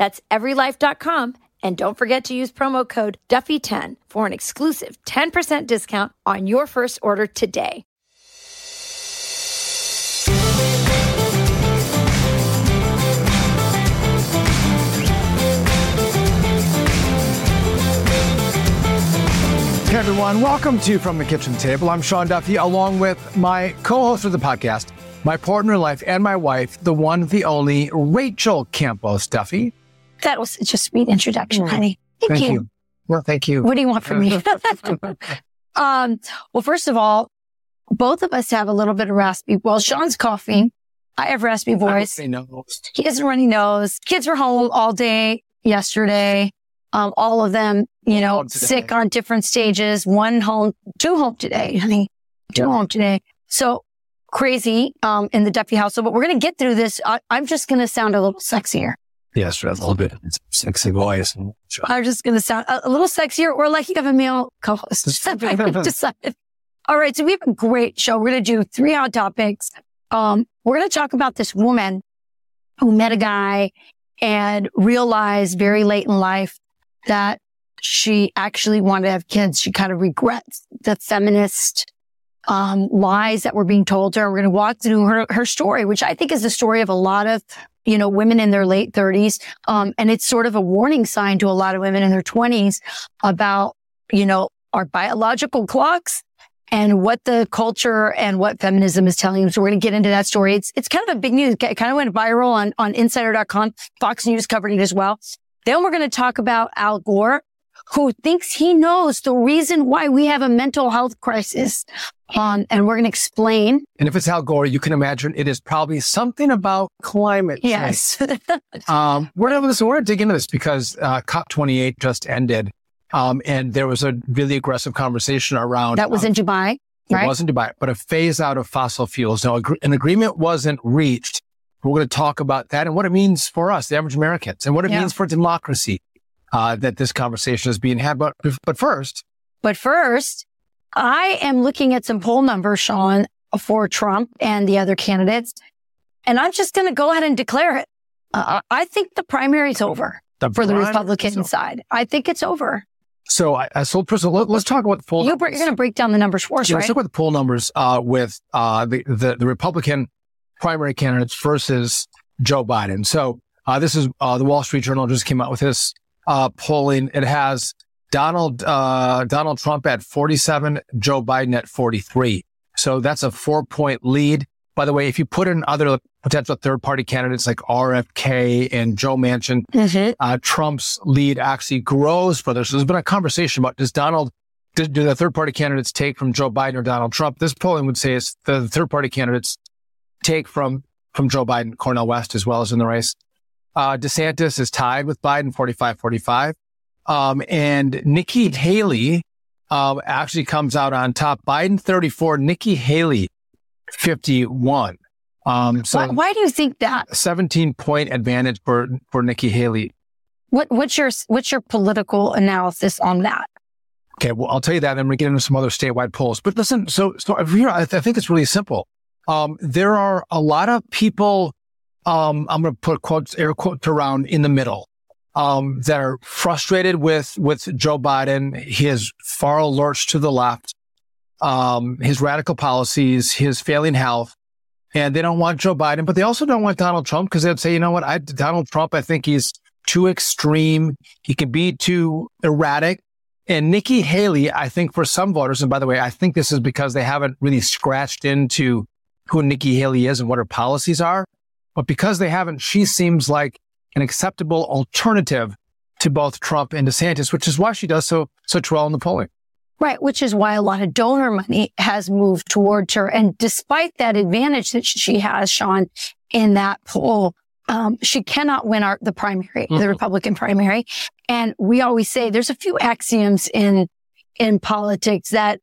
That's everylife.com. And don't forget to use promo code Duffy10 for an exclusive 10% discount on your first order today. Hey everyone, welcome to From the Kitchen Table. I'm Sean Duffy, along with my co-host of the podcast, my partner in life, and my wife, the one, the only Rachel Campos Duffy. That was a sweet introduction, honey. Thank, Thank you. you. Well, thank you. What do you want from me? um, well, first of all, both of us have a little bit of raspy. Well, Sean's coughing. I have raspy voice. He has a runny nose. Kids were home all day yesterday. Um, all of them, you know, sick on different stages. One home, two home today, honey. Two home today. So crazy, um, in the Duffy household, but we're going to get through this. I, I'm just going to sound a little sexier. Yes, a little bit. Sexy voice. I'm just going to sound a, a little sexier or like you have a male co-host. Decided. All right. So we have a great show. We're going to do three hot topics. Um, we're going to talk about this woman who met a guy and realized very late in life that she actually wanted to have kids. She kind of regrets the feminist um, lies that were being told to her. We're going to walk through her, her story, which I think is the story of a lot of, you know, women in their late thirties. Um, and it's sort of a warning sign to a lot of women in their twenties about, you know, our biological clocks and what the culture and what feminism is telling you. So we're going to get into that story. It's, it's kind of a big news. It kind of went viral on, on insider.com. Fox News covered it as well. Then we're going to talk about Al Gore, who thinks he knows the reason why we have a mental health crisis. Um, and we're going to explain. And if it's Al Gore, you can imagine it is probably something about climate change. Yes. Um, we're we're gonna dig into this because uh, COP28 just ended, um, and there was a really aggressive conversation around that was um, in Dubai, It wasn't Dubai, but a phase out of fossil fuels. Now, an agreement wasn't reached. We're going to talk about that and what it means for us, the average Americans, and what it Yeah. means for democracy. Uh, that this conversation is being had, but but first, But first, I am looking at some poll numbers, Sean, for Trump and the other candidates. And I'm just going to go ahead and declare it. Uh, I think the primary's over the for the Republican So, side. I think it's over. so I, I so first, let, us talk about the poll. You, are going to break down the numbers for us, Yeah, let's talk about the poll numbers uh, with uh, the, the the Republican primary candidates versus Joe Biden. So uh, this is uh, the Wall Street Journal just came out with this uh, polling. It has Donald uh, Donald Trump at 47, Joe Biden at 43. So that's a four point lead. By the way, if you put in other potential third party candidates like RFK and Joe Manchin, Mhm. uh, Trump's lead actually grows further. So there's been a conversation about does Donald, do, do the third party candidates take from Joe Biden or Donald Trump? This polling would say it's the third party candidates take from, from Joe Biden, Cornel West, as well as in the race. Uh, DeSantis is tied with Biden, 45 45. Um, and Nikki Haley, um, actually comes out on top. Biden 34, Nikki Haley 51. Um, so why, why do you think that? 17 point advantage for, for Nikki Haley. What, what's your what's your political analysis on that? Okay, well, I'll tell you that, and we get into some other statewide polls. But listen, so so here, I think it's really simple. Um, there are a lot of people. Um, I'm going to put quotes, air quotes around in the middle, um, that are frustrated with with Joe Biden, his far lurch to the left, um, his radical policies, his failing health, and they don't want Joe Biden, but they also don't want Donald Trump because they'd say, you know what, I, Donald Trump, I think he's too extreme. He can be too erratic And Nikki Haley, I think for some voters, and by the way, I think this is because they haven't really scratched into who Nikki Haley is and what her policies are. But because they haven't, she seems like an acceptable alternative to both Trump and DeSantis, which is why she does so such well in the polling. Right, which is why a lot of donor money has moved towards her. And despite that advantage that she has, Sean, in that poll, um, she cannot win our, the primary, mm-hmm. the Republican primary. And we always say there's a few axioms in, in politics that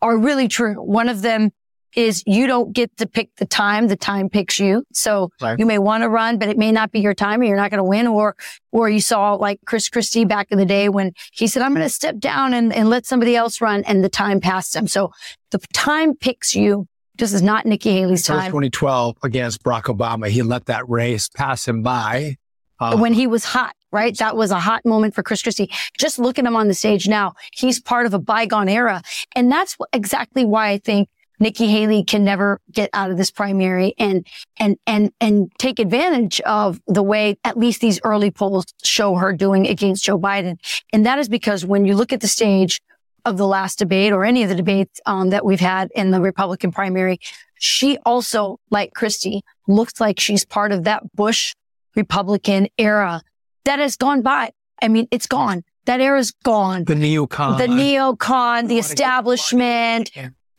are really true. One of them is you don't get to pick the time. The time picks you. So right. you may want to run, but it may not be your time and you're not going to win. Or, or you saw like Chris Christie back in the day when he said, I'm going to step down and, and let somebody else run and the time passed him. So the time picks you. This is not Nikki Haley's time. 2012 against Barack Obama, he let that race pass him by. Um, when he was hot, right? That was a hot moment for Chris Christie. Just look at him on the stage now. He's part of a bygone era. And that's exactly why I think Nikki Haley can never get out of this primary and, and, and, and take advantage of the way at least these early polls show her doing against Joe Biden. And that is because when you look at the stage of the last debate or any of the debates um, that we've had in the Republican primary, she also, like Christie, looks like she's part of that Bush Republican era that has gone by. I mean, it's gone. That era's gone. The neocon. The neocon, the establishment.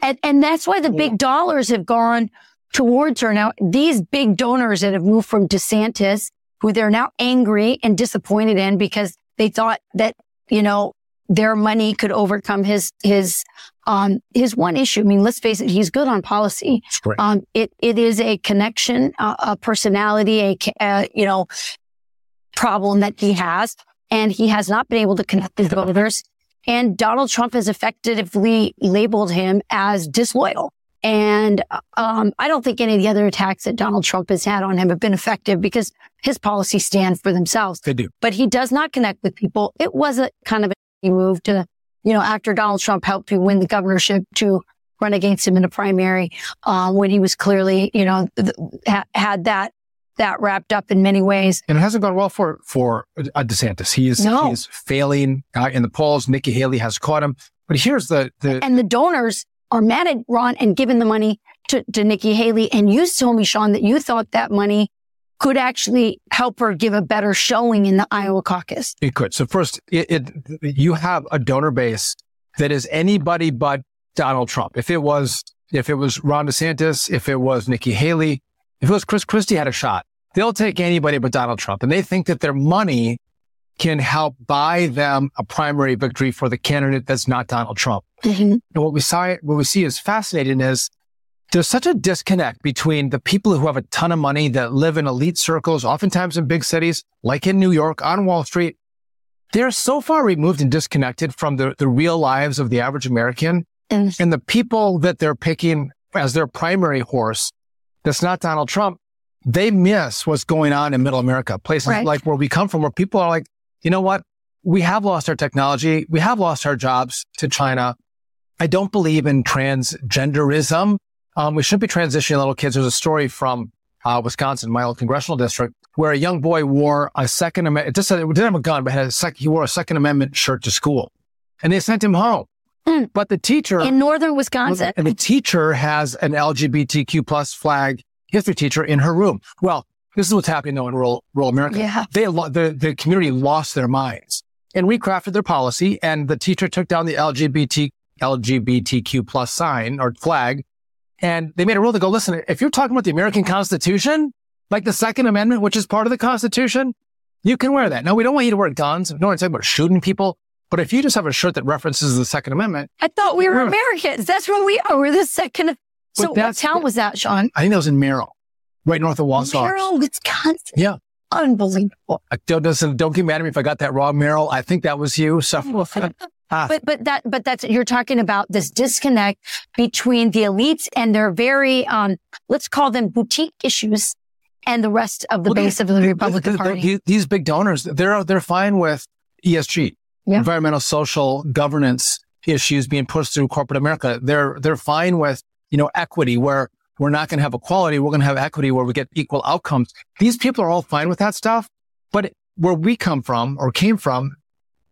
And, and that's why the big dollars have gone towards her. Now, these big donors that have moved from DeSantis, who they're now angry and disappointed in because they thought that, you know, their money could overcome his, his, um, his one issue. I mean, let's face it, he's good on policy. Um, it, it is a connection, uh, a personality, a, uh, you know, problem that he has. And he has not been able to connect with voters. And Donald Trump has effectively labeled him as disloyal. And um, I don't think any of the other attacks that Donald Trump has had on him have been effective because his policies stand for themselves. They do. But he does not connect with people. It was a kind of a move to, you know, after Donald Trump helped him win the governorship to run against him in a primary um, when he was clearly, you know, th- had that that wrapped up in many ways. And it hasn't gone well for for uh, DeSantis. He is no. he is failing uh, in the polls. Nikki Haley has caught him. But here's the, the and the donors are mad at Ron and giving the money to, to Nikki Haley. And you told me, Sean, that you thought that money could actually help her give a better showing in the Iowa caucus. It could. So first, it, it you have a donor base that is anybody but Donald Trump. If it was if it was Ron DeSantis, if it was Nikki Haley, if it was Chris Christie had a shot, they'll take anybody but Donald Trump. And they think that their money can help buy them a primary victory for the candidate that's not Donald Trump. Mm-hmm. And what we saw, what we see is fascinating is there's such a disconnect between the people who have a ton of money that live in elite circles, oftentimes in big cities, like in New York on Wall Street. They're so far removed and disconnected from the, the real lives of the average American mm. and the people that they're picking as their primary horse. That's not Donald Trump they miss what's going on in middle America, places right. like where we come from, where people are like, you know what? We have lost our technology. We have lost our jobs to China. I don't believe in transgenderism. Um, we shouldn't be transitioning little kids. There's a story from uh, Wisconsin, my old congressional district, where a young boy wore a Second Amendment. It just it didn't have a gun, but had a sec- he wore a Second Amendment shirt to school, and they sent him home. Mm. But the teacher in northern Wisconsin, and the teacher has an LGBTQ plus flag history teacher in her room. Well, this is what's happening though in rural, rural America. Yeah. They, the, the community lost their minds and recrafted their policy. And the teacher took down the LGBT, LGBTQ plus sign or flag. And they made a rule to go, listen, if you're talking about the American Constitution, like the Second Amendment, which is part of the Constitution, you can wear that. No, we don't want you to wear guns. We don't want to talk about shooting people. But if you just have a shirt that references the Second Amendment, I thought we were Americans. That's what we are. We're the Second so what town was that, Sean? I think that was in Merrill, right north of Wausau. Merrill, Wisconsin. Yeah. Unbelievable. don't, listen, don't get mad at me if I got that wrong, Merrill. I think that was you. So, ah. but but that but that's you're talking about this disconnect between the elites and their very um let's call them boutique issues and the rest of the well, base of the Republican the, the, Party. these big donors, they're they're fine with ESG, yeah. environmental, social, governance issues being pushed through corporate America. They're they're fine with you know, equity where we're not going to have equality. We're going to have equity where we get equal outcomes. These people are all fine with that stuff. But where we come from or came from,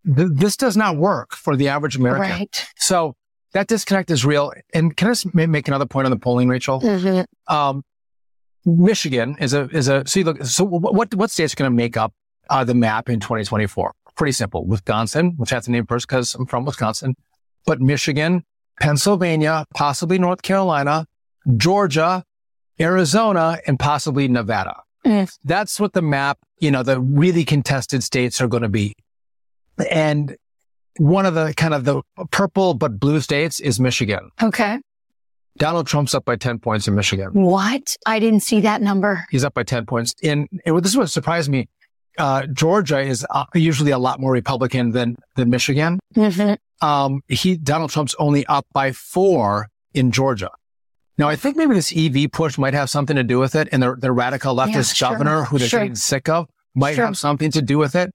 th- this does not work for the average American. Right. So that disconnect is real. And can I just ma- make another point on the polling, Rachel? Mm-hmm. Um, Michigan is a is a so you look so what what states are going to make up uh, the map in 2024? Pretty simple. Wisconsin, which I have to name first because I'm from Wisconsin, but Michigan, Pennsylvania, possibly North Carolina, Georgia, Arizona, and possibly Nevada. Mm. That's what the map, you know, the really contested states are going to be. And one of the kind of the purple but blue states is Michigan. Okay. Donald Trump's up by 10 points in Michigan. What? I didn't see that number. He's up by 10 points. In, and this is what surprised me. Uh, Georgia is uh, usually a lot more Republican than, than Michigan. Mm-hmm. Um, he, Donald Trump's only up by four in Georgia. Now, I think maybe this EV push might have something to do with it. And the, the radical leftist sure. governor who they're Sure. getting sick of might Sure. have something to do with it.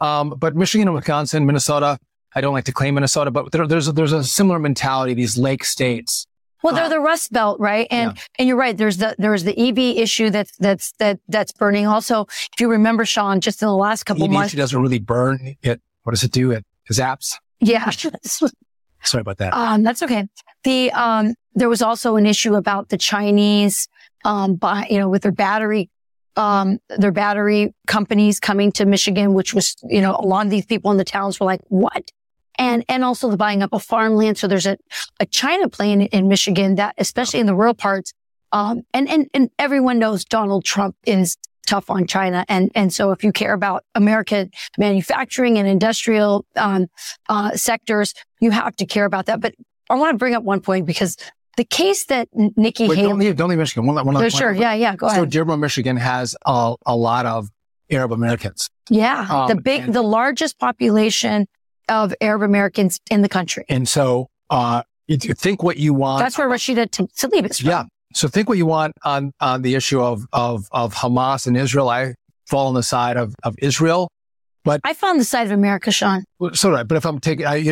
Um, but Michigan and Wisconsin, Minnesota, I don't like to claim Minnesota, but there, there's, a, there's a similar mentality, these lake states. Well, they're the Rust Belt, right? And and you're right. There's the there's the EV issue that's that's that that's burning. Also, if you remember, Sean, just in the last couple EV months, issue doesn't really burn it. What does it do? It zaps. yeah, Sorry about that. um, that's okay. The um, there was also an issue about the Chinese, um, buy, you know, with their battery, um, their battery companies coming to Michigan, which was, you know, a lot of these people in the towns were like, what? And, and also the buying up of farmland. So there's a, a China plane in Michigan that, especially in the rural parts, um, and, and, and everyone knows Donald Trump is tough on China. And, and so if you care about American manufacturing and industrial, um, uh, sectors, you have to care about that. But I want to bring up one point because the case that Nikki Wait, don't leave, don't leave Michigan. One, one Oh, other sure. Yeah. Yeah. Go So ahead. Dearborn, Michigan has a, a lot of Arab Americans. Yeah. Um, the big, and- the largest population of Arab Americans in the country. And so, uh, think what you want. That's where Rashida Tlaib is from. yeah. So think what you want on, on the issue of, of, of Hamas and Israel. I fall on the side of, of Israel. But I found the side of America, Sean. So, right. But if I'm taking, I,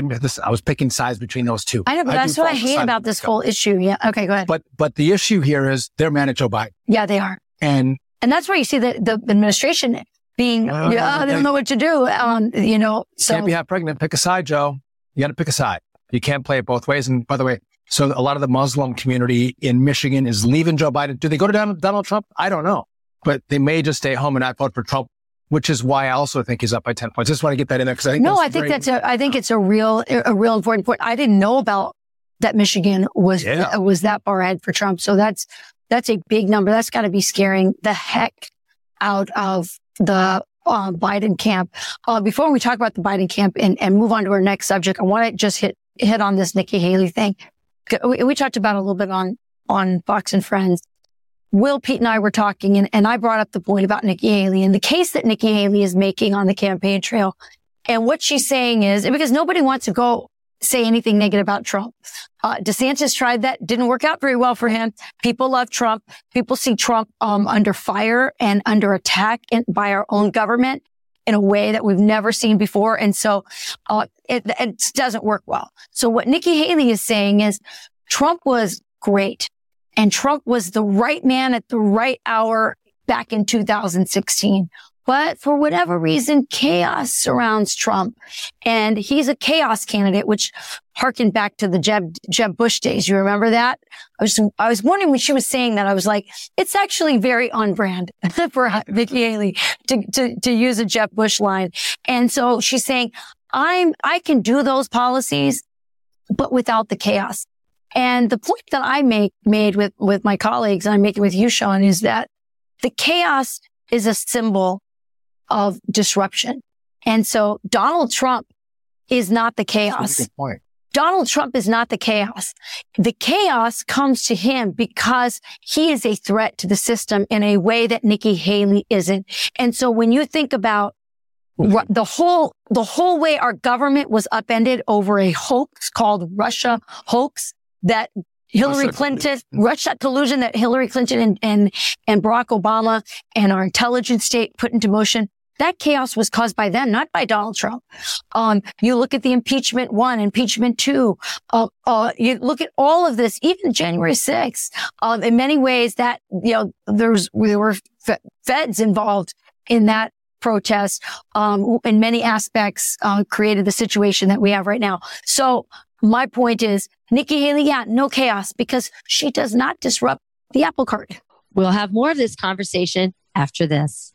I was picking sides between those two. I know, but do that's what I fall on the hate about this whole issue. Yeah. Okay. Go ahead. But, but the issue here is they're mad at Joe Biden. yeah, they are. And And that's where you see the, the administration being, Uh, yeah, they don't know what to do. Um, you know, so can't be half pregnant. Pick a side, Joe. You got to pick a side. You can't play it both ways. And by the way, so a lot of the Muslim community in Michigan is leaving Joe Biden. Do they go to Donald, Donald Trump? I don't know, but they may just stay home and not vote for Trump, which is why I also think he's up by 10 points. I just want to get that in there because I think no, I think very- that's a, I think it's a real, a real important point. I didn't know about that Michigan was, Yeah. was that far ahead for Trump. So that's, that's a big number. That's got to be scaring the heck out of the uh, Biden camp. Uh, before we talk about the Biden camp and, and move on to our next subject, I want to just hit, hit on this Nikki Haley thing. We, we talked about a little bit on, on Fox and Friends. Will Pete and I were talking and, and I brought up the point about Nikki Haley and the case that Nikki Haley is making on the campaign trail. And what she's saying is because nobody wants to go say anything negative about Trump. Uh, DeSantis tried that, didn't work out very well for him. People love Trump. People see Trump um, under fire and under attack in, by our own government in a way that we've never seen before. And so uh, it, it doesn't work well. So what Nikki Haley is saying is Trump was great and Trump was the right man at the right hour back in 2016. But for whatever reason, chaos surrounds Trump and he's a chaos candidate, which harkened back to the Jeb, Jeb Bush days. You remember that? I was, I was wondering when she was saying that, I was like, it's actually very on brand for Nikki Haley to, to, to use a Jeb Bush line. And so she's saying, I'm, I can do those policies, but without the chaos. And the point that I make, made with, with my colleagues, and I'm making with you, Sean, is that the chaos is a symbol of disruption. And so Donald Trump is not the chaos. Donald Trump is not the chaos. The chaos comes to him because he is a threat to the system in a way that Nikki Haley isn't. And so when you think about ru- the whole, the whole way our government was upended over a hoax called Russia hoax that Hillary Russia Clinton, Russia collusion that Hillary Clinton and, and, and Barack Obama and our intelligence state put into motion. That chaos was caused by them, not by Donald Trump. Um, you look at the impeachment one, impeachment two. Uh, uh, you look at all of this, even January 6th. Um, in many ways that, you know, there's, there were feds involved in that, protest. um, in many aspects, uh, created the situation that we have right now. So my point is Nikki Haley, yeah, no chaos because she does not disrupt the apple cart. We'll have more of this conversation after this.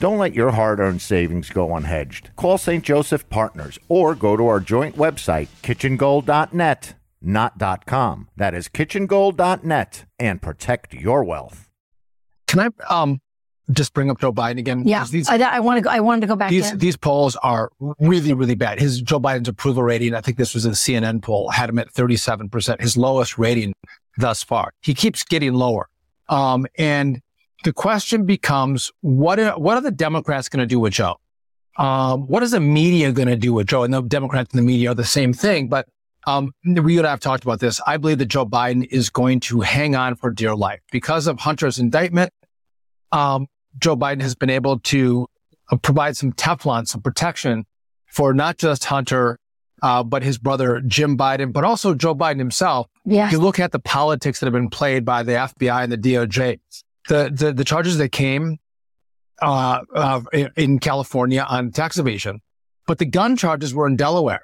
Don't let your hard earned savings go unhedged. Call St. Joseph Partners or go to our joint website, kitchengold.net, not .com. That is kitchengold.net and protect your wealth. Can I um just bring up Joe Biden again? Yeah, these, I, I want to go. I wanted to go back. These these polls are really really bad. His Joe Biden's approval rating, I think this was a CNN poll, had him at thirty seven percent, his lowest rating thus far. He keeps getting lower, um, and the question becomes what are, what are the Democrats going to do with Joe? Um, what is the media going to do with Joe? And the Democrats and the media are the same thing, but um, we and I have talked about this. I believe that Joe Biden is going to hang on for dear life because of Hunter's indictment. Um, Joe Biden has been able to uh, provide some Teflon, some protection for not just Hunter, uh, but his brother Jim Biden, but also Joe Biden himself. Yes. You look at the politics that have been played by the FBI and the DOJ the the, the charges that came uh, uh, in California on tax evasion, but the gun charges were in Delaware.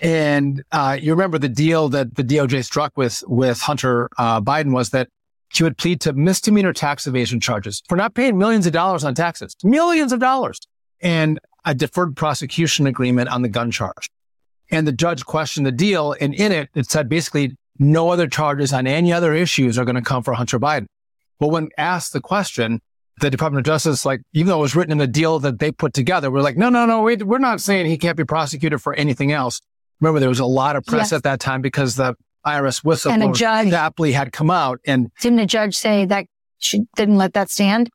And uh, you remember the deal that the DOJ struck with with Hunter uh, Biden was that he would plead to misdemeanor tax evasion charges for not paying millions of dollars on taxes, millions of dollars, and a deferred prosecution agreement on the gun charge. And the judge questioned the deal, and in it, it said basically no other charges on any other issues are going to come for Hunter Biden. But when asked the question, the Department of Justice, like, even though it was written in the deal that they put together, we're like, no, no, no, wait, we're not saying he can't be prosecuted for anything else. Remember, there was a lot of press yes. at that time because the IRS whistleblower and a judge had come out and didn't the judge say that she didn't let that stand?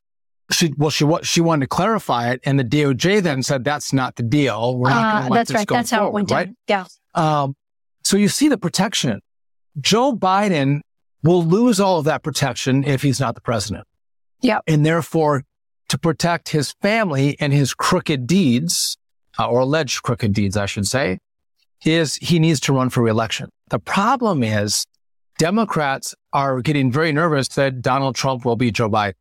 She well, she she wanted to clarify it, and the DOJ then said that's not the deal. We're not uh, going to let that's right. go That's forward, how it went right? down. Yeah. Um, so you see the protection. Joe Biden will lose all of that protection if he's not the president. Yeah. And therefore, to protect his family and his crooked deeds, uh, or alleged crooked deeds, I should say, is he needs to run for reelection. The problem is Democrats are getting very nervous that Donald Trump will beat Joe Biden.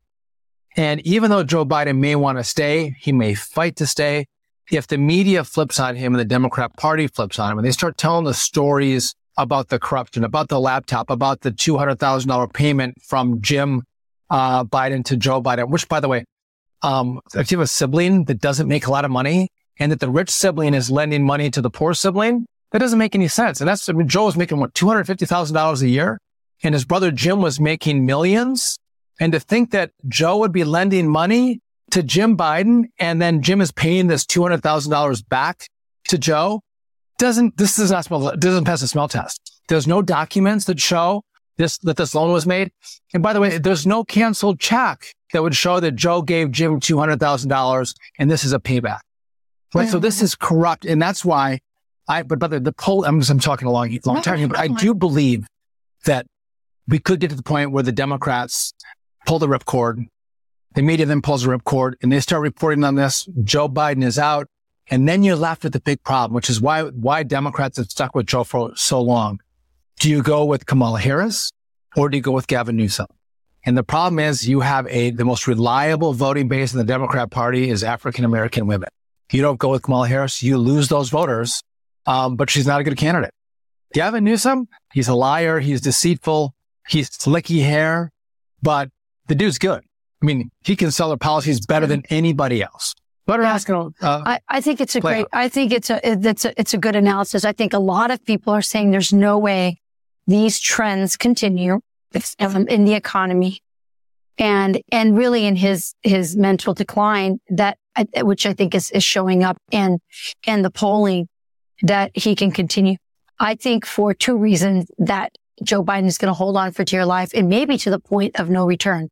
And even though Joe Biden may want to stay, he may fight to stay. If the media flips on him and the Democrat party flips on him and they start telling the stories about the corruption, about the laptop, about the $200,000 payment from Jim uh, Biden to Joe Biden, which by the way, um, if you have a sibling that doesn't make a lot of money and that the rich sibling is lending money to the poor sibling, that doesn't make any sense. And that's, I mean, Joe was making what, $250,000 a year and his brother Jim was making millions. And to think that Joe would be lending money to Jim Biden and then Jim is paying this $200,000 back to Joe doesn't, this does not smell, doesn't pass a smell test. There's no documents that show this, that this loan was made. And by the way, there's no canceled check that would show that Joe gave Jim $200,000 and this is a payback. Right. Yeah. So this is corrupt. And that's why I, but, but the, the poll, I'm, I'm talking a long, long time here, but I do believe that we could get to the point where the Democrats pull the ripcord. The media then pulls the ripcord and they start reporting on this. Joe Biden is out. And then you're left with the big problem, which is why, why Democrats have stuck with Joe for so long. Do you go with Kamala Harris or do you go with Gavin Newsom? And the problem is you have a, the most reliable voting base in the Democrat party is African American women. You don't go with Kamala Harris, you lose those voters. Um, but she's not a good candidate. Gavin Newsom, he's a liar. He's deceitful. He's slicky hair, but the dude's good. I mean, he can sell their policies better than anybody else. But yeah. gonna, uh, I, I, think it's a great, out. I think it's a, it's a, it's a good analysis. I think a lot of people are saying there's no way these trends continue um, in the economy and, and really in his, his mental decline that, which I think is, is showing up in, in the polling that he can continue. I think for two reasons that Joe Biden is going to hold on for dear life and maybe to the point of no return.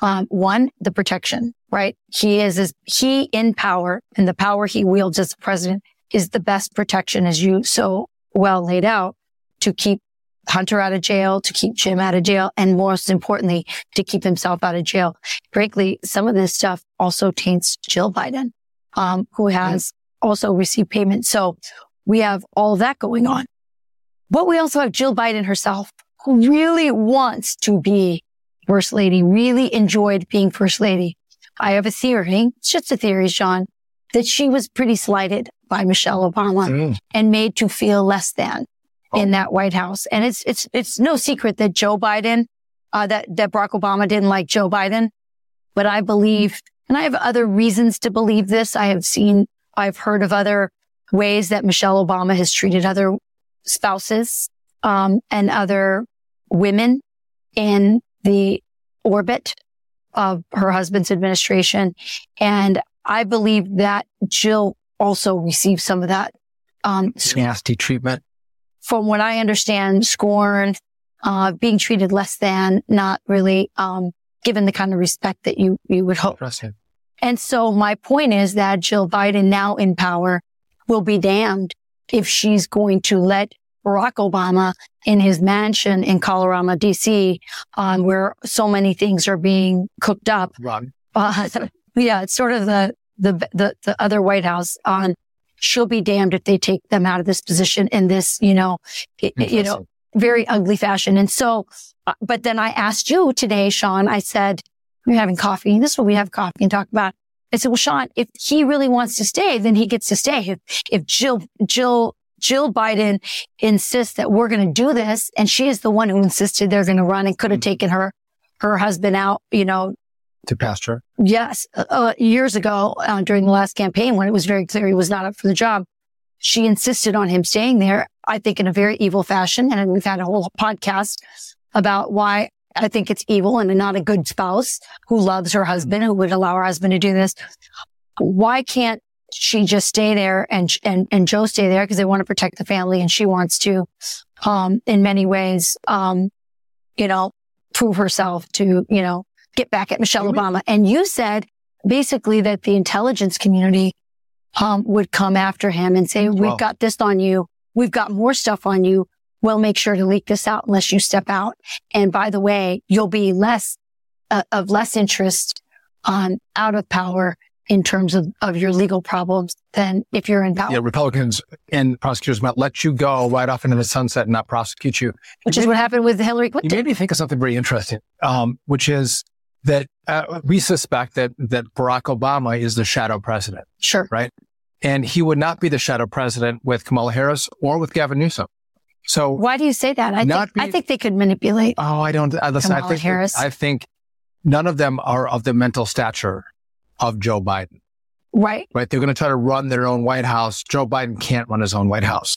Um, one, the protection, right? He is, is he in power and the power he wields as president is the best protection as you so well laid out to keep Hunter out of jail, to keep Jim out of jail, and most importantly, to keep himself out of jail. Frankly, some of this stuff also taints Jill Biden, um, who has also received payment. So we have all that going on. But we also have Jill Biden herself, who really wants to be first lady, really enjoyed being first lady. I have a theory. It's just a theory, Sean, that she was pretty slighted by Michelle Obama mm. and made to feel less than oh. in that White House. And it's, it's, it's no secret that Joe Biden, uh, that, that Barack Obama didn't like Joe Biden. But I believe, and I have other reasons to believe this. I have seen, I've heard of other ways that Michelle Obama has treated other spouses, um, and other women in the orbit of her husband's administration. And I believe that Jill also received some of that, um, nasty treatment. From what I understand, scorn, uh, being treated less than, not really, um, given the kind of respect that you, you would hope. And so my point is that Jill Biden now in power will be damned if she's going to let Barack Obama in his mansion in Kalorama, DC, um, where so many things are being cooked up. Run. Uh, yeah, it's sort of the, the, the, the other White House on she'll be damned if they take them out of this position in this, you know, you know, very ugly fashion. And so, uh, but then I asked you today, Sean, I said, we're having coffee. This is what we have coffee and talk about. I said, well, Sean, if he really wants to stay, then he gets to stay. If, if Jill, Jill Jill Biden insists that we're going to do this. And she is the one who insisted they're going to run and could have mm-hmm. taken her, her husband out, you know, to pasture. Yes. Uh, uh, years ago, uh, during the last campaign, when it was very clear he was not up for the job, she insisted on him staying there. I think in a very evil fashion. And we've had a whole podcast about why I think it's evil and not a good spouse who loves her husband, who would allow her husband to do this. Why can't she just stay there and, and, and Joe stay there because they want to protect the family and she wants to, um, in many ways, um, you know, prove herself to, you know, get back at Michelle Obama. And you said basically that the intelligence community, um, would come after him and say, we've got this on you. We've got more stuff on you. We'll make sure to leak this out unless you step out. And by the way, you'll be less uh, of less interest on out of power in terms of, of your legal problems than if you're in power. Yeah, Republicans and prosecutors might let you go right off into the sunset and not prosecute you. Which is what happened with Hillary Clinton. You made me think of something very interesting, um, which is that uh, we suspect that that Barack Obama is the shadow president. Sure. Right. And he would not be the shadow president with Kamala Harris or with Gavin Newsom. So why do you say that? I think be, I think they could manipulate. Oh, I don't. Uh, listen, Kamala I think Harris. I think none of them are of the mental stature of Joe Biden. Right. Right. They're going to try to run their own White House. Joe Biden can't run his own White House.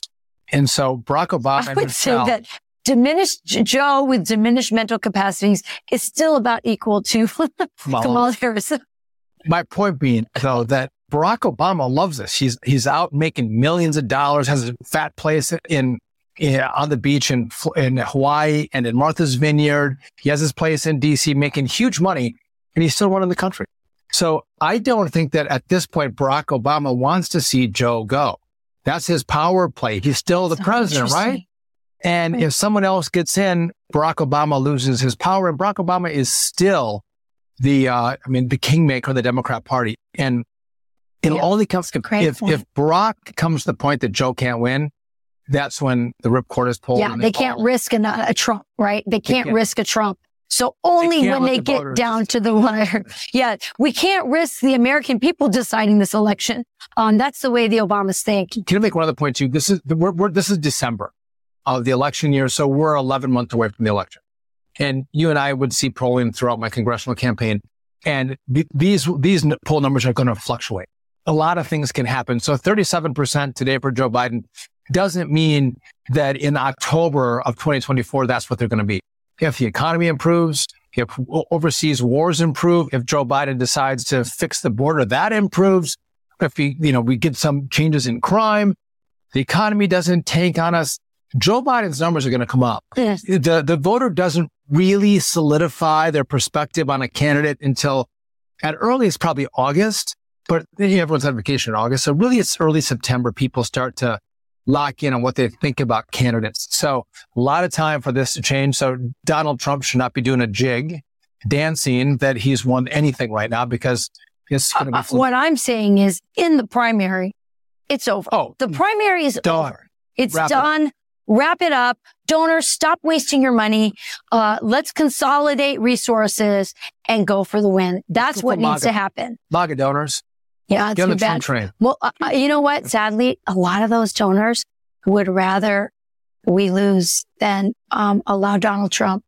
And so Barack Obama. I would say that diminished Joe with diminished mental capacities is still about equal to Kamala Harris. My point being, though, that Barack Obama loves this. He's he's out making millions of dollars, has a fat place in, in on the beach in in Hawaii and in Martha's Vineyard. He has his place in D.C. making huge money, and he's still running the country. So I don't think that at this point, Barack Obama wants to see Joe go. That's his power play. He's still the president, right? And right. if someone else gets in, Barack Obama loses his power. And Barack Obama is still the, uh, I mean, the kingmaker of the Democrat Party. And it'll yeah. only come if, if Barack comes to the point that Joe can't win, that's when the ripcord is pulled. Yeah, they, they can't risk a, a, Trump, right? They can't, they can't, risk a Trump. So only when they the get voters. down to the wire. Yeah. We can't risk the American people deciding this election. Um, that's the way the Obamas think. Can I make one other point too? This is, we're, we're, this is December of the election year. So we're 11 months away from the election. And you and I would see polling throughout my congressional campaign. And b- these, these poll numbers are going to fluctuate. A lot of things can happen. So 37% today for Joe Biden. doesn't mean that in October of 2024, that's what they're going to be. If the economy improves, if overseas wars improve, if Joe Biden decides to fix the border, that improves. If we, you know, we get some changes in crime, the economy doesn't tank on us. Joe Biden's numbers are going to come up. Yes. The, the voter doesn't really solidify their perspective on a candidate until at earliest probably August, but everyone's on vacation in August. So really it's early September. People start to lock in on what they think about candidates. So a lot of time for this to change. So Donald Trump should not be doing a jig dancing that he's won anything right now because it's going to be. Uh, what I'm saying is in the primary, it's over. Oh, the primary is done. over. It's Wrap it. done. Wrap it up. Donors, stop wasting your money. Uh, let's consolidate resources and go for the win. That's Go what needs MAGA. to happen. MAGA donors. Yeah, it's too bad. train. Well, uh, uh, you know what? Sadly, a lot of those donors would rather we lose than um, allow Donald Trump.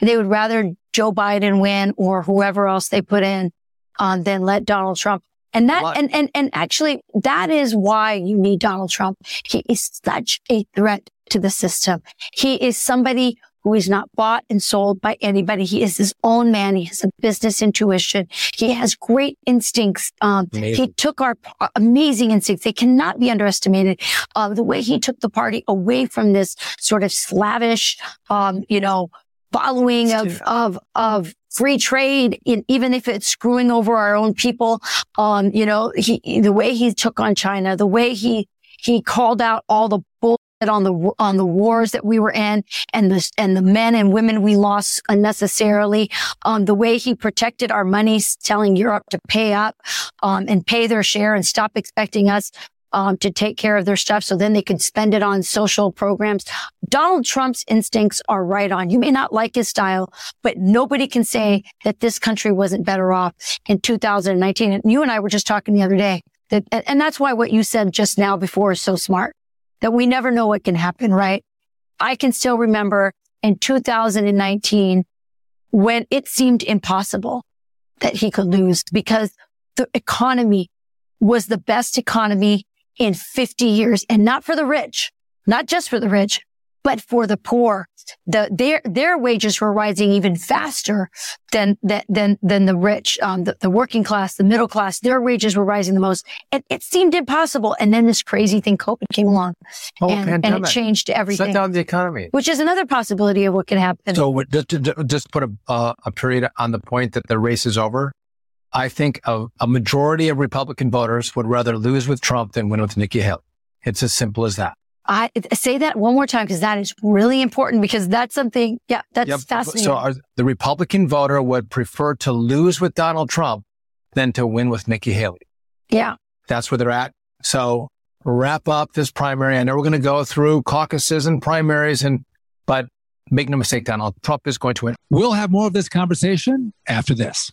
They would rather Joe Biden win or whoever else they put in um, than let Donald Trump. And that, and, and, and actually, that is why you need Donald Trump. He is such a threat to the system. He is somebody who is not bought and sold by anybody. He is his own man. He has a business intuition. He has great instincts. Um, he took our uh, amazing instincts. They cannot be underestimated. Uh, the way he took the party away from this sort of slavish, um, you know, following of, of, of free trade, in, even if it's screwing over our own people. Um, you know, he, the way he took on China, the way he, he called out all the bullshit on the, on the wars that we were in and the, and the men and women we lost unnecessarily. Um, the way he protected our money, telling Europe to pay up, um, and pay their share and stop expecting us, um, to take care of their stuff so then they could spend it on social programs. Donald Trump's instincts are right on. You may not like his style, but nobody can say that this country wasn't better off in 2019. And you and I were just talking the other day that, and that's why what you said just now before is so smart that we never know what can happen, right? I can still remember in 2019 when it seemed impossible that he could lose because the economy was the best economy in 50 years and not for the rich, not just for the rich, but for the poor. The, their, their wages were rising even faster than, than, than, than the rich, um, the, the working class, the middle class, their wages were rising the most. And it seemed impossible. And then this crazy thing, COVID came along Oh, and, and it changed everything. Shut down the economy. which is another possibility of what could happen. So just, just put a, uh, a period on the point that the race is over. I think a, a majority of Republican voters would rather lose with Trump than win with Nikki Haley. It's as simple as that. I say that one more time because that is really important because that's something. Yeah, that's Yep. fascinating. So our, the Republican voter would prefer to lose with Donald Trump than to win with Nikki Haley. yeah. That's where they're at. So wrap up this primary. I know we're going to go through caucuses and primaries and, but make no mistake, Donald Trump is going to win. We'll have more of this conversation after this.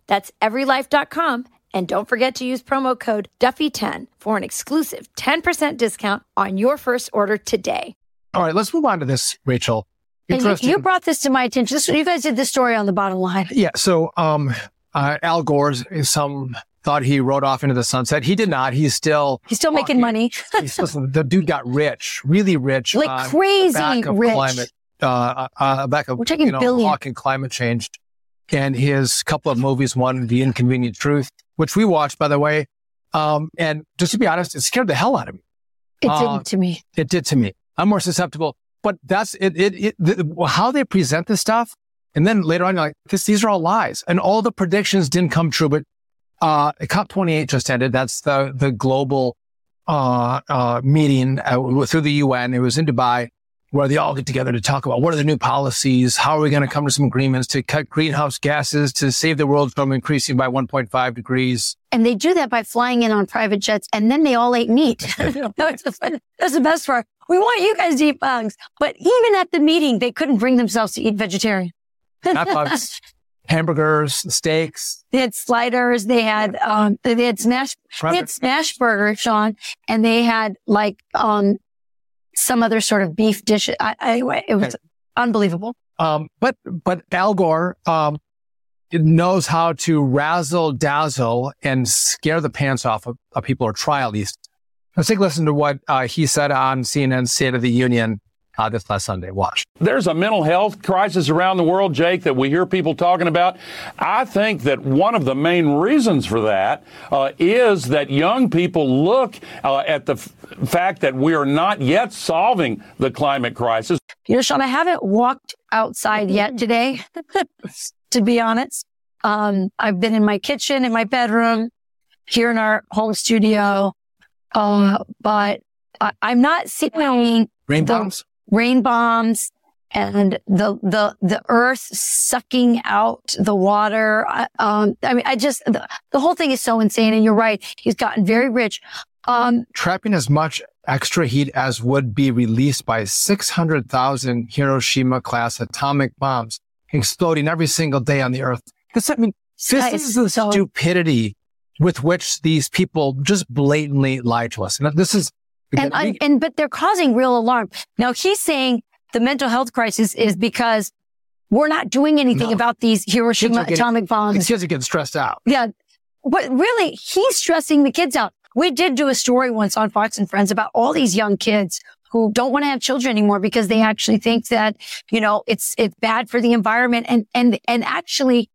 That's everylife.com. And don't forget to use promo code Duffy10 for an exclusive 10% discount on your first order today. All right, let's move on to this, Rachel. And you, you brought this to my attention. This, you guys did this story on the bottom line. Yeah. So, um, uh, Al Gore's some thought he rode off into the sunset. He did not. He's still, He's still making Okay. money. he's, listen, the dude got rich, really rich. Like on crazy back of rich. Climate, uh, uh, back of, We're talking you know, billion. Hawking climate change. And his couple of movies, one, The Inconvenient Truth, which we watched, by the way. Um, and just to be honest, it scared the hell out of me. It Uh, didn't to me. It did to me. I'm more susceptible, but that's it. It, it the, how they present this stuff And then later on, you're like, this, these are all lies. And all the predictions didn't come true. But uh, COP28 just ended. That's the, the global uh, uh, meeting uh, through the UN. It was in Dubai where they all get together to talk about what are the new policies? How are we going to come to some agreements to cut greenhouse gases to save the world from increasing by 1.5 degrees? And they do that by flying in on private jets and then they all ate meat. that's, the, that's the best part. We want you guys to eat bugs. But even at the meeting, they couldn't bring themselves to eat vegetarian. Not bugs. Hamburgers, steaks. They had sliders. They had, um, they had smash, they had smash burger, Sean, and they had like, um, some other sort of beef dish. I, anyway, it was okay. unbelievable. Um, but, but Al Gore, um, knows how to razzle dazzle and scare the pants off of, of people or try at least. Let's take a listen to what uh, he said on CNN State of the Union uh, this last Sunday. Watch. There's a mental health crisis around the world, Jake, that we hear people talking about. I think that one of the main reasons for that uh, is that young people look uh, at the f- fact that we are not yet solving the climate crisis. You know, Sean, I haven't walked outside yet today, to be honest. Um, I've been in my kitchen, in my bedroom, here in our home studio. Uh, but I, am not seeing rain bombs rain bombs and the, the, the earth sucking out the water. Um, I mean, I just, the, the whole thing is so insane. And you're right. He's gotten very rich. Um, trapping as much extra heat as would be released by 600,000 Hiroshima class atomic bombs exploding every single day on the earth. This, I mean, this is the so- stupidity with which these people just blatantly lie to us. And this is and, I, and, but they're causing real alarm. Now he's saying the mental health crisis is because we're not doing anything no. about these Hiroshima getting, atomic bombs. Kids are getting stressed out. Yeah. But really, he's stressing the kids out. We did do a story once on Fox and Friends about all these young kids who don't want to have children anymore because they actually think that, you know, it's, it's bad for the environment and, and, and actually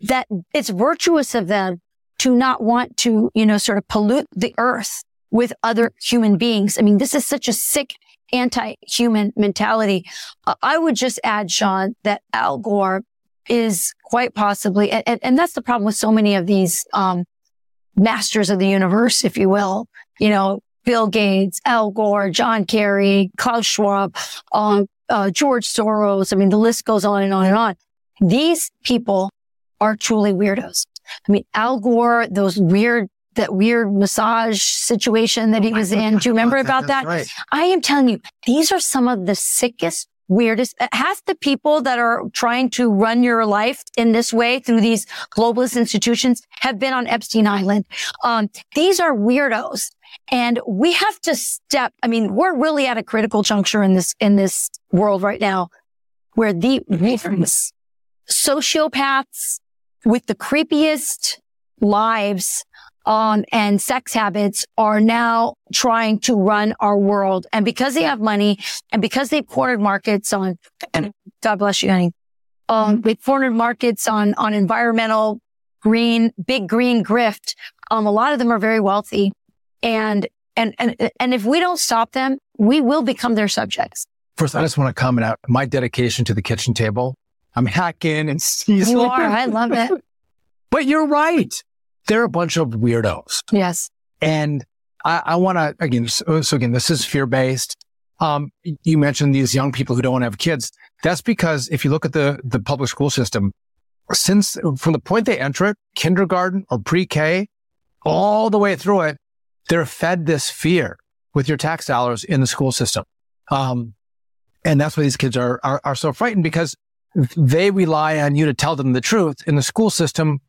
that it's virtuous of them to not want to, you know, sort of pollute the earth with other human beings. I mean, this is such a sick anti-human mentality. I would just add, Sean, that Al Gore is quite possibly, and, and that's the problem with so many of these, um, masters of the universe, if you will, you know, Bill Gates, Al Gore, John Kerry, Klaus Schwab, um, uh, George Soros. I mean, the list goes on and on and on. These people are truly weirdos. I mean, Al Gore, those weird that weird massage situation that he was in. Do you remember about that? Right. I am telling you, these are some of the sickest, weirdest, uh, half the people that are trying to run your life in this way through these globalist institutions have been on Epstein Island. Um, these are weirdos. And we have to step. I mean, we're really at a critical juncture in this, in this world right now where the sociopaths with the creepiest lives um, and sex habits are now trying to run our world. And because they have money and because they've cornered markets on, and God bless you, honey, um, they've cornered markets on, on environmental green, big green grift. Um, a lot of them are very wealthy and, and, and, and if we don't stop them, we will become their subjects. First, I just want to comment out my dedication to the kitchen table. I'm hacking and seasoning. You are. I love it. but you're right they're a bunch of weirdos. Yes. And I, I want to, again, so, so, again, this is fear based. Um, you mentioned these young people who don't want to have kids. That's because if you look at the, the public school system, since from the point they enter it, kindergarten or pre-K, all the way through it, they're fed this fear with your tax dollars in the school system. Um, and that's why these kids are, are, are so frightened because they rely on you to tell them the truth. In the school system,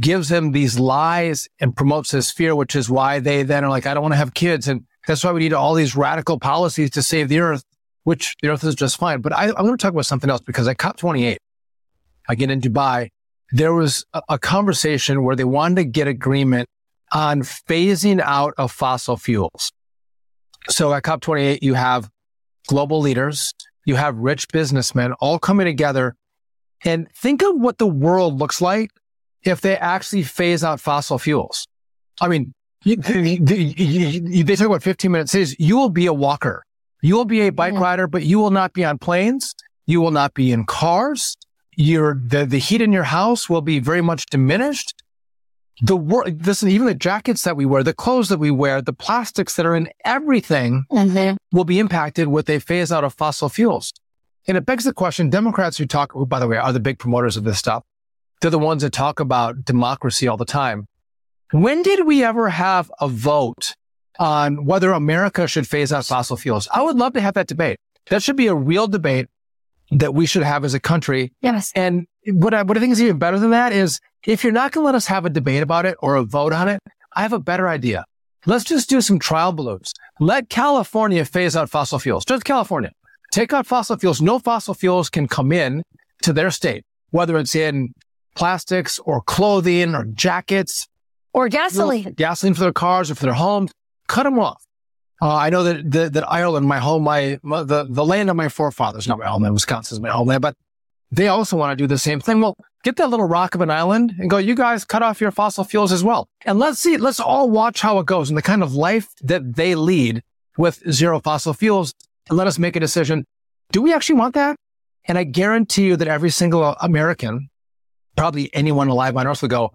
gives them these lies and promotes this fear, which is why they then are like, I don't want to have kids. And that's why we need all these radical policies to save the earth, which the earth is just fine. But I, I want to talk about something else because at COP28, again in Dubai, there was a, a conversation where they wanted to get agreement on phasing out of fossil fuels. So at COP28, you have global leaders, you have rich businessmen all coming together and think of what the world looks like if they actually phase out fossil fuels. I mean, they talk about 15 minute cities. You will be a walker. You will be a bike yeah. rider, but you will not be on planes. You will not be in cars. your the, the heat in your house will be very much diminished. The work, listen, even the jackets that we wear, the clothes that we wear, the plastics that are in everything Mm-hmm. will be impacted with a phase out of fossil fuels. And it begs the question, Democrats who talk, by the way, are the big promoters of this stuff. They're the ones that talk about democracy all the time. When did we ever have a vote on whether America should phase out fossil fuels? I would love to have that debate. That should be a real debate that we should have as a country. Yes. And what I, what I think is even better than that is if you're not going to let us have a debate about it or a vote on it, I have a better idea. Let's just do some trial balloons. Let California phase out fossil fuels. Just California. Take out fossil fuels. No fossil fuels can come in to their state, whether it's in plastics or clothing or jackets, Or gasoline. gasoline for their cars or for their homes. Cut them off. Uh, I know that, that that Ireland, my home, my, my the the land of my forefathers, not my homeland. Wisconsin is my homeland, but they also want to do the same thing. Well, get that little rock of an island and go. You guys cut off your fossil fuels as well, and let's see. Let's all watch how it goes and the kind of life that they lead with zero fossil fuels, and let us make a decision. Do we actually want that? And I guarantee you that every single American, probably anyone alive on Earth, would go.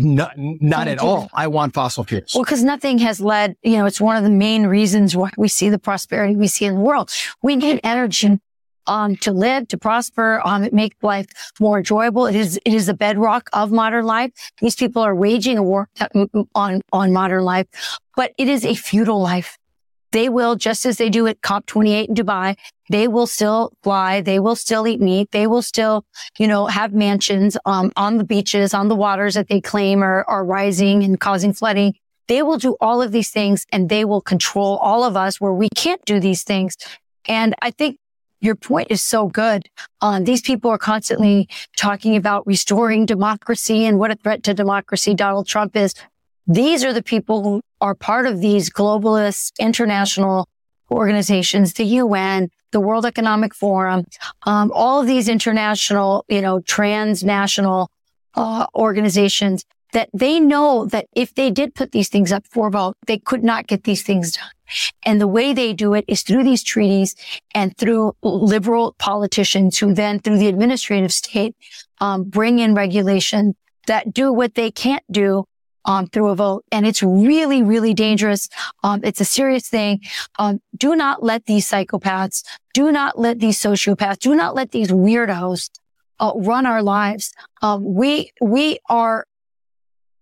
Not, not at all. I want fossil fuels. Well, because nothing has led, you know, it's one of the main reasons why we see the prosperity we see in the world. We need energy um, to live, to prosper, um, it make life more enjoyable. It is, it is the bedrock of modern life. These people are waging a war on, on modern life, but it is a feudal life. They will, just as they do at COP28 in Dubai, they will still fly. They will still eat meat. They will still, you know, have mansions, um, on the beaches, on the waters that they claim are, are rising and causing flooding. They will do all of these things and they will control all of us where we can't do these things. And I think your point is so good. Um, these people are constantly talking about restoring democracy and what a threat to democracy Donald Trump is. These are the people who are part of these globalist international organizations, the UN, the World Economic Forum, um, all of these international, you know, transnational uh, organizations that they know that if they did put these things up for vote, they could not get these things done. And the way they do it is through these treaties and through liberal politicians who then through the administrative state, um, bring in regulation that do what they can't do um, through a vote. And it's really, really dangerous. Um, it's a serious thing. Um, do not let these psychopaths, do not let these sociopaths, do not let these weirdos uh, run our lives. Um, we, we are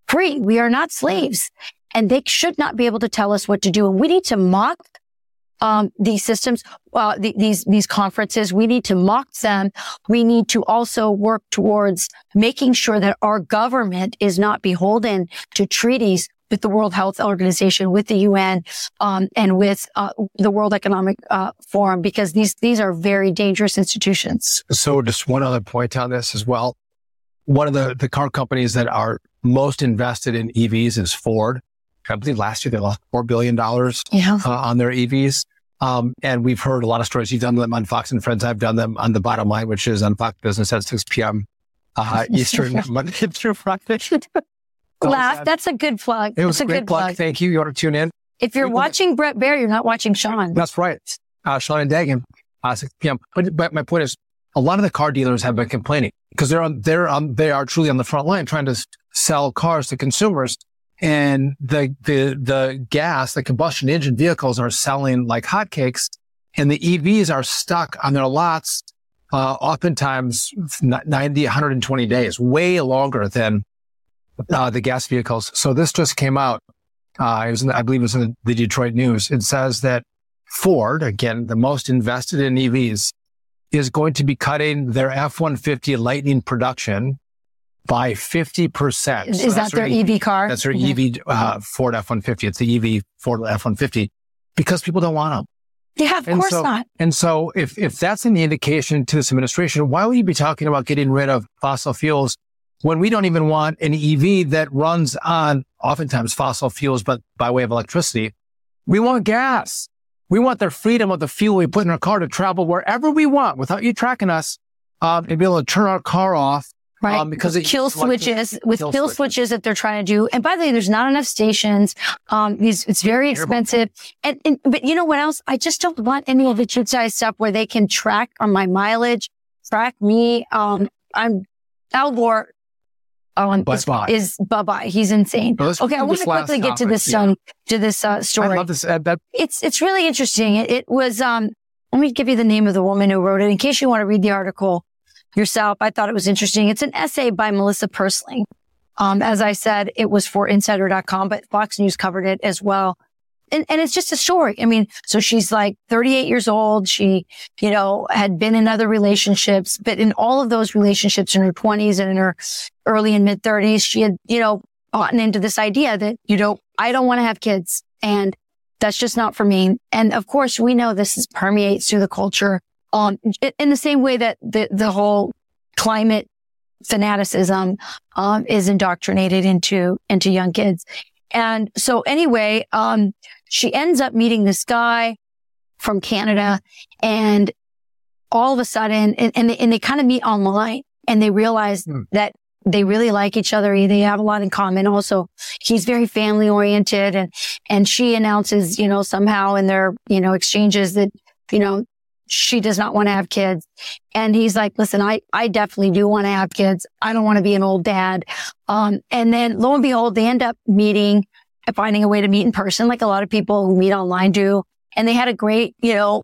free. We are not slaves and they should not be able to tell us what to do. And we need to mock um, these systems, uh, the, these these conferences. We need to mock them. We need to also work towards making sure that our government is not beholden to treaties with the World Health Organization, with the UN, um, and with uh, the World Economic uh, Forum, because these these are very dangerous institutions. So, just one other point on this as well. One of the the car companies that are most invested in EVs is Ford. I believe last year they lost four billion dollars Yeah. uh, on their EVs. Um, and we've heard a lot of stories. You've done them on Fox and Friends. I've done them on the bottom line, which is on Fox Business at 6 p.m. Uh, Eastern Monday through Friday. Laugh. That's a good plug. It was a a great good plug. plug. Thank you. You want to tune in? If you're We- watching Bret Baier, you're not watching Sean. That's right. Uh, Sean and Dagen, uh, 6 p.m. But, but my point is, a lot of the car dealers have been complaining because they're on, they're on, they are truly on the front line trying to sell cars to consumers. And the, the, the gas, the combustion engine vehicles are selling like hotcakes and the EVs are stuck on their lots, uh, oftentimes 90, 120 days, way longer than, uh, the gas vehicles. So this just came out. Uh, it was in, I believe it was in the Detroit News. It says that Ford, again, the most invested in EVs, is going to be cutting their F-150 Lightning production by 50%. Is, So that their their EV car? That's their Mhm. EV uh, Ford F-150. It's the EV Ford F-150 because people don't want them. Yeah, of And course so- not. And so if, if that's an indication to this administration, why would you be talking about getting rid of fossil fuels when we don't even want an EV that runs on oftentimes fossil fuels, but by way of electricity? We want gas. We want the freedom of the fuel we put in our car to travel wherever we want without you tracking us, um, and be able to turn our car off. Right. Um, because it kill switches with kill kill, switches. switches that they're trying to do. And by the way, there's not enough stations. Um, these, it's very expensive. And, and, but you know what else? I just don't want any of the size stuff where they can track on my mileage track. Me, um, I'm Al Gore. Um, Bye is, bye. is bye bye. He's insane. Well, okay, I want to quickly get to this yeah. um to this uh, story. I love this. Uh, that, It's it's really interesting. It, it was um. Let me give you the name of the woman who wrote it in case you want to read the article yourself. I thought it was interesting. It's an essay by Melissa Persling. Um, as I said, it was for Insider.com, but Fox News covered it as well. And, and it's just a story. I mean, so she's like 38 years old. She, you know, had been in other relationships, but in all of those relationships in her 20s and in her early and mid 30s, she had, you know, gotten into this idea that, you know, I don't want to have kids and that's just not for me. And of course, we know this is permeates through the culture. Um, in the same way that the, the whole climate fanaticism, um, is indoctrinated into, into young kids. And so anyway, um, she ends up meeting this guy from Canada and all of a sudden, and, and they, and they kind of meet online and they realize Hmm. that they really like each other. They have a lot in common. Also, he's very family oriented and, and she announces, you know, somehow in their, you know, exchanges that, you know, she does not want to have kids. And he's like, listen, I, I definitely do want to have kids. I don't want to be an old dad. Um, and then lo and behold, they end up meeting and finding a way to meet in person, like a lot of people who meet online do. And they had a great, you know,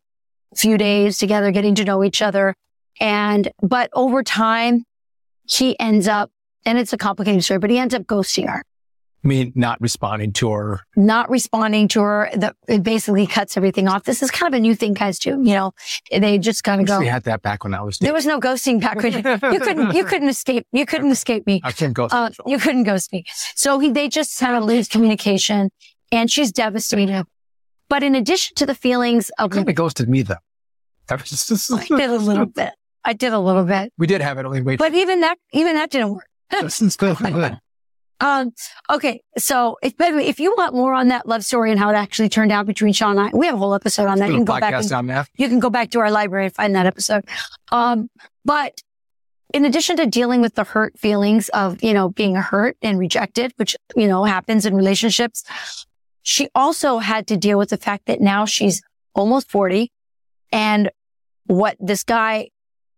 few days together, getting to know each other. And, but over time, he ends up, and it's a complicated story, but he ends up ghosting her, I mean, not responding to her. not responding to her. The, it basically cuts everything off. This is kind of a new thing guys do, you know, they just kind of go. We had that back when I was. There was no ghosting back when you couldn't, you couldn't escape, you couldn't escape me. I can't go. Uh, you couldn't ghost me. So he, they just kind of lose communication and she's devastated. But in addition to the feelings of, Could have ghosted me though. That was just, I did a little bit. I did a little bit, we did have it. Only wait. but even that, even that didn't work. Um, okay. So if, by the way, if you want more on that love story and how it actually turned out between Sean and I, we have a whole episode on that. You can go back and you can go back to our library and find that episode. Um, but in addition to dealing with the hurt feelings of, you know, being hurt and rejected, which, you know, happens in relationships, she also had to deal with the fact that now she's almost 40 and what this guy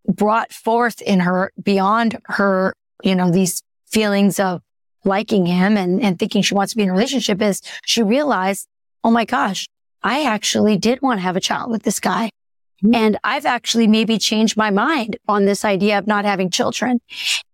brought forth in her beyond her, you know, these feelings of liking him and, and thinking she wants to be in a relationship is she realized, oh my gosh, I actually did want to have a child with this guy. Mm-hmm. And I've actually maybe changed my mind on this idea of not having children.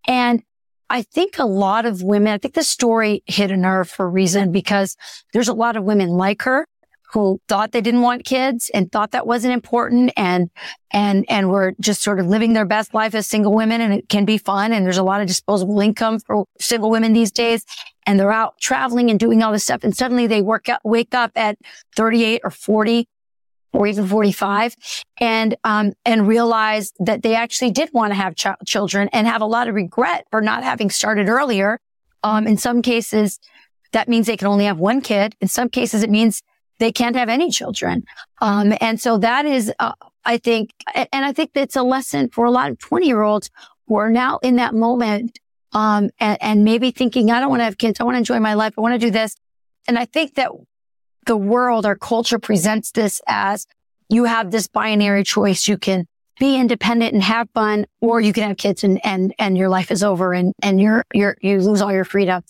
And I think a lot of women, I think the story hit a nerve for a reason because there's a lot of women like her who thought they didn't want kids and thought that wasn't important and, and, and were just sort of living their best life as single women. And it can be fun. And there's a lot of disposable income for single women these days. And they're out traveling and doing all this stuff. And suddenly they work up, wake up at 38 or 40 or even 45 and, um, and realize that they actually did want to have ch- children and have a lot of regret for not having started earlier. Um, in some cases, that means they can only have one kid. In some cases, it means they can't have any children. Um, and so that is, uh, I think, and I think that's a lesson for a lot of 20 year olds who are now in that moment, um, and, and maybe thinking, I don't want to have kids. I want to enjoy my life. I want to do this. And I think that the world, our culture presents this as you have this binary choice. You can be independent and have fun, or you can have kids and, and, and your life is over and, and you're, you're, you lose all your freedom.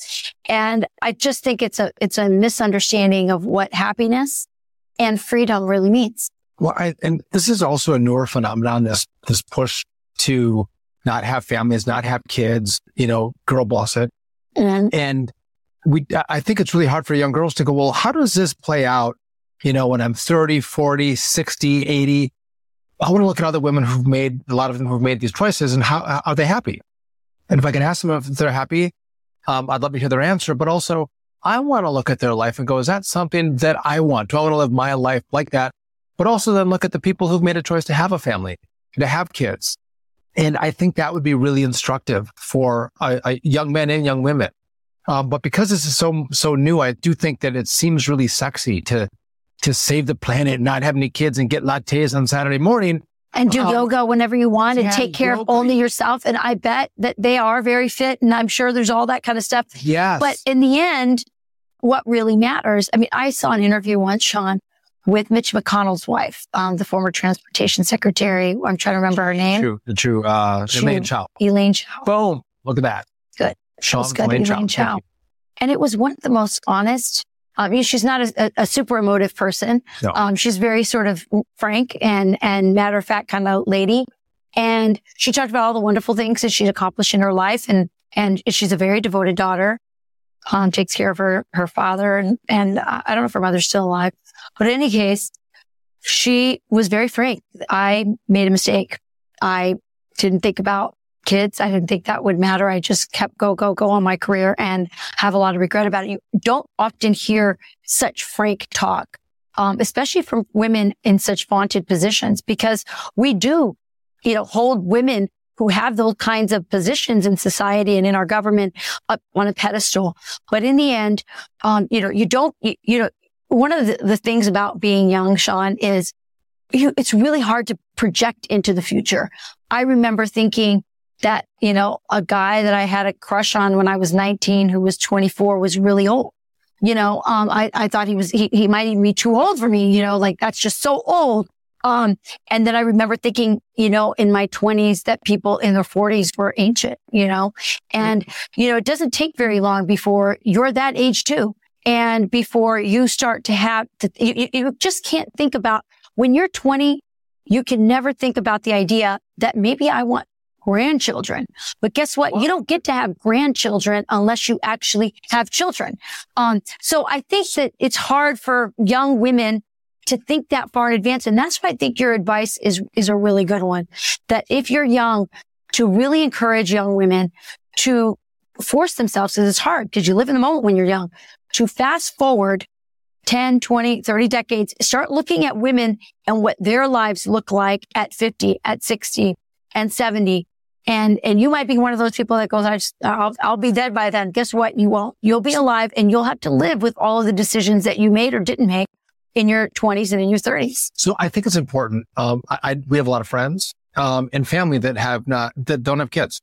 And I just think it's a, it's a misunderstanding of what happiness and freedom really means. Well, I, and this is also a newer phenomenon. This this push to not have families, not have kids. You know, girl boss it. And And we, I think it's really hard for young girls to go, well, how does this play out? You know, when I'm 30, 40, 60, 80, I want to look at other women who've made, a lot of them who've made these choices and how, how are they happy? And if I can ask them if they're happy, um, I'd love to hear their answer, but also I want to look at their life and go, is that something that I want? Do I want to live my life like that? But also then look at the people who've made a choice to have a family, to have kids. And I think that would be really instructive for uh, uh, young men and young women. Um, but because this is so so new, I do think that it seems really sexy to to save the planet, and not have any kids, and get lattes on Saturday morning. and do Um, yoga whenever you want and yeah, take care of only yourself. And I bet that they are very fit and I'm sure there's all that kind of stuff. Yes, But in the end, what really matters, I mean, I saw an interview once, Sean, with Mitch McConnell's wife, um, the former transportation secretary. I'm trying to remember her name. True, the true, uh, True. Elaine Chao. Elaine Chao. Boom. Look at that. Good. Sean It's good, Elaine Chao. Thank And it was one of the most honest. Mean, she's not a, a, super emotive person. No. Um, she's very sort of frank and, and matter of fact kind of lady. And she talked about all the wonderful things that she's accomplished in her life. And, and she's a very devoted daughter. Um, takes care of her, her father. And, and I don't know if her mother's still alive, but in any case, she was very frank. I made a mistake. I didn't think about kids. I didn't think that would matter. I just kept go, go, go on my career and have a lot of regret about it. You don't often hear such frank talk, um, especially from women in such vaunted positions because we do, you know, hold women who have those kinds of positions in society and in our government up on a pedestal. But in the end, um, you know, you don't, you, you know, one of the, the things about being young, Sean, is you, it's really hard to project into the future. I remember thinking that, you know, a guy that I had a crush on when I was 19 who was 24 was really old. You know, um, I, I thought he was, he, he might even be too old for me, you know, like that's just so old. Um, and then I remember thinking, you know, in my twenties that people in their forties were ancient, you know, and, you know, it doesn't take very long before you're that age too. And before you start to have to, you, you- you just can't think about when you're 20, you can never think about the idea that maybe I want grandchildren. But guess what? You don't get to have grandchildren unless you actually have children. Um, so I think that it's hard for young women to think that far in advance. And that's why I think your advice is, is a really good one. That if you're young, to really encourage young women to force themselves, because it's hard because you live in the moment when you're young, to fast forward 10, 20, 30 decades, start looking at women and what their lives look like at 50, at 60 and 70. And, and you might be one of those people that goes, I just, I'll, I'll be dead by then. Guess what? You won't. You'll be alive and you'll have to live with all of the decisions that you made or didn't make in your 20s and in your 30s. So I think it's important. Um, I, I we have a lot of friends um, and family that have not that don't have kids.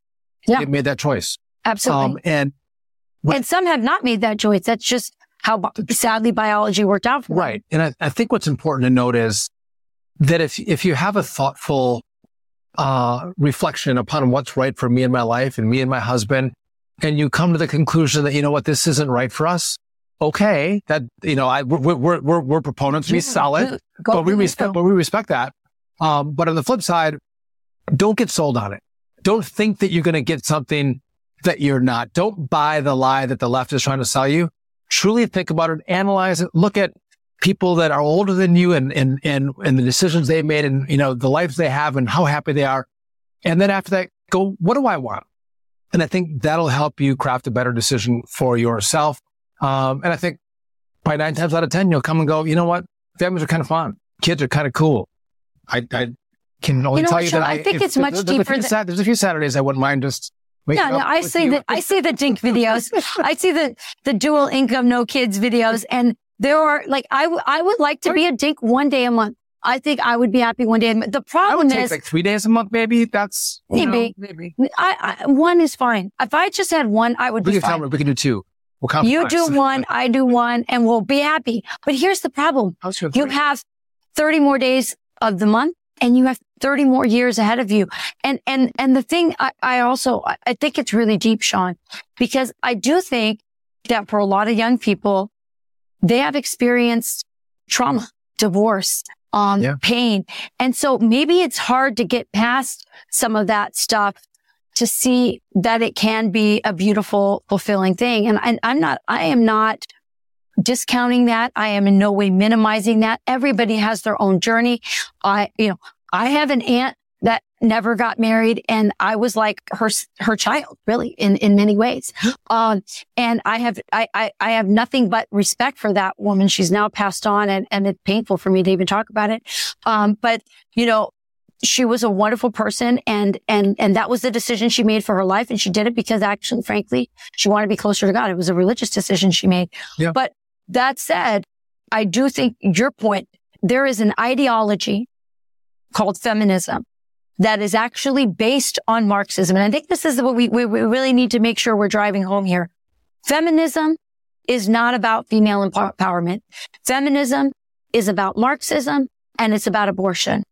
Yeah. They've made that choice. Absolutely. Um, and and some have not made that choice. That's just how sadly biology worked out for them. right. And I, I think what's important to note is that if if you have a thoughtful uh, reflection upon what's right for me and my life and me and my husband, and you come to the conclusion that you know what this isn't right for us. Okay, that you know, I we're we're we're, we're proponents. We sell it. Go but we respect, but we respect that. Um, but on the flip side, don't get sold on it. Don't think that you're going to get something that you're not. Don't buy the lie that the left is trying to sell you. Truly think about it, analyze it, look at people that are older than you and, and, and, and the decisions they made and, you know, the lives they have and how happy they are. And then after that, go, what do I want? And I think that'll help you craft a better decision for yourself. Um, and I think by nine times out of 10, you'll come and go, you know what? Families are kind of fun. Kids are kind of cool. I, I can only You know tell you Sean, that I think it's much there's a deeper few than- Sat- there's a few Saturdays I wouldn't mind just Yeah, no, I see you. the I see the dink videos. I see the the dual income no kids videos, and there are like I w- I would like to be a dink one day a month. I think I would be happy one day. a month. The I problem would take is like three days a month, maybe. That's you know, Maybe. maybe. I, I one is fine. If I just had one, I would We be can fine. them we can do two. We'll count. You do one, I do one, and we'll be happy. But here's the problem: you have 30 more days of the month and you have 30 more years ahead of you. And, and, and the thing I, I also, I- I think it's really deep, Sean, because I do think that for a lot of young people, they have experienced trauma, divorce, um, Yeah. pain. And so maybe it's hard to get past some of that stuff to see that it can be a beautiful, fulfilling thing. And I, I'm not, I am not discounting that. I am in no way minimizing that. Everybody has their own journey. I, you know, I have an aunt never got married and I was like her, her child really in, in many ways. Um, and I have, I, I, I have nothing but respect for that woman. She's now passed on and, and it's painful for me to even talk about it. Um, but you know, she was a wonderful person and, and, and that was the decision she made for her life. And she did it because actually, frankly, she wanted to be closer to God. It was a religious decision she made. Yeah. But that said, I do think your point, there is an ideology called feminism that is actually based on Marxism. And I think this is what we, we, we really need to make sure we're driving home here. Feminism is not about female empowerment. Feminism is about Marxism and it's about abortion.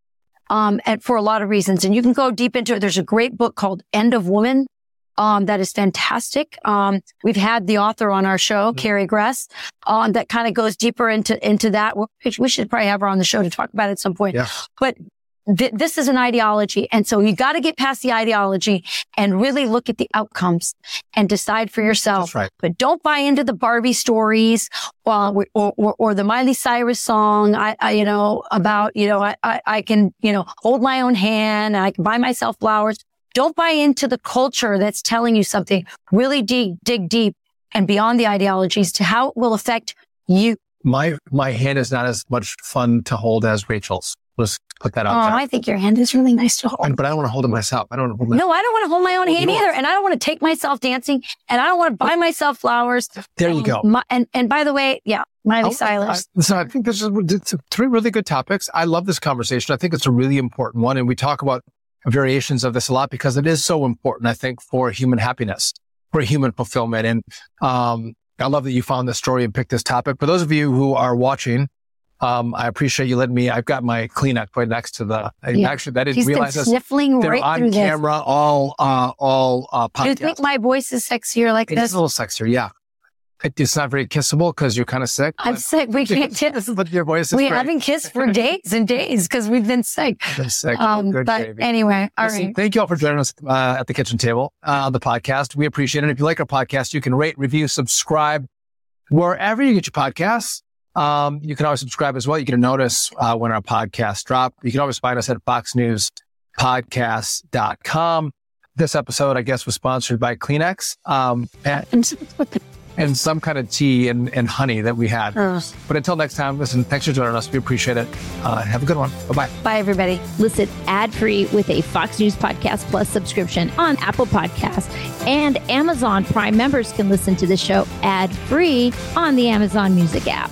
Um, and for a lot of reasons. And you can go deep into it. There's a great book called End of Woman. Um, that is fantastic. Um, we've had the author on our show, Mm-hmm. Carrie Gress, um, that kind of goes deeper into, into that. We should probably have her on the show to talk about it at some point. Yeah. But th- this is an ideology. And so you got to get past the ideology and really look at the outcomes and decide for yourself. That's right. But don't buy into the Barbie stories uh, or, or, or the Miley Cyrus song. I, I you know, about, you know, I, I, I can, you know, hold my own hand and I can buy myself flowers. Don't buy into the culture that's telling you something. Really dig, dig deep and beyond the ideologies to how it will affect you. My my hand is not as much fun to hold as Rachel's. Let's put that Oh, out there. I think your hand is really nice to hold. But I don't want to hold it myself. I don't want to hold my No, I don't want to hold my own hand either. And I don't want to take myself dancing and I don't want to buy myself flowers. There you go. my- and, and by the way, yeah, Miley Oh, Cyrus. I, so I think this is three really good topics. I love this conversation. I think it's a really important one, and we talk about variations of this a lot because it is so important. I think for human happiness, for human fulfillment, and um, I love that you found this story and picked this topic. For those of you who are watching, um, I appreciate you letting me. I've got my Kleenex right next to the. Yeah. Actually, I didn't He's been realize this. sniffling They're right on through this. camera, all uh, all uh, Do you think my voice is sexier like this? It's a little sexier, yeah. It's not very kissable because you're kind of sick. I'm but- sick. We can't kiss. but your voice is We great. haven't kissed for days and days because we've been sick. Been sick. Um, Good but gravy. anyway, all Listen, right. Thank you all for joining us uh, at the kitchen table uh, on the podcast. We appreciate it. If you like our podcast, you can rate, review, subscribe wherever you get your podcasts. Um, you can always subscribe as well. You get a notice uh, when our podcasts drop. You can always find us at foxnewspodcast.com. This episode, I guess, was sponsored by Kleenex um, and, and some kind of tea and, and honey that we had. Ugh. But until next time, listen, thanks for joining us. We appreciate it. Uh, have a good one. Bye bye. Bye, everybody. Listen ad free with a Fox News Podcast Plus subscription on Apple Podcasts. And Amazon Prime members can listen to the show ad free on the Amazon Music app.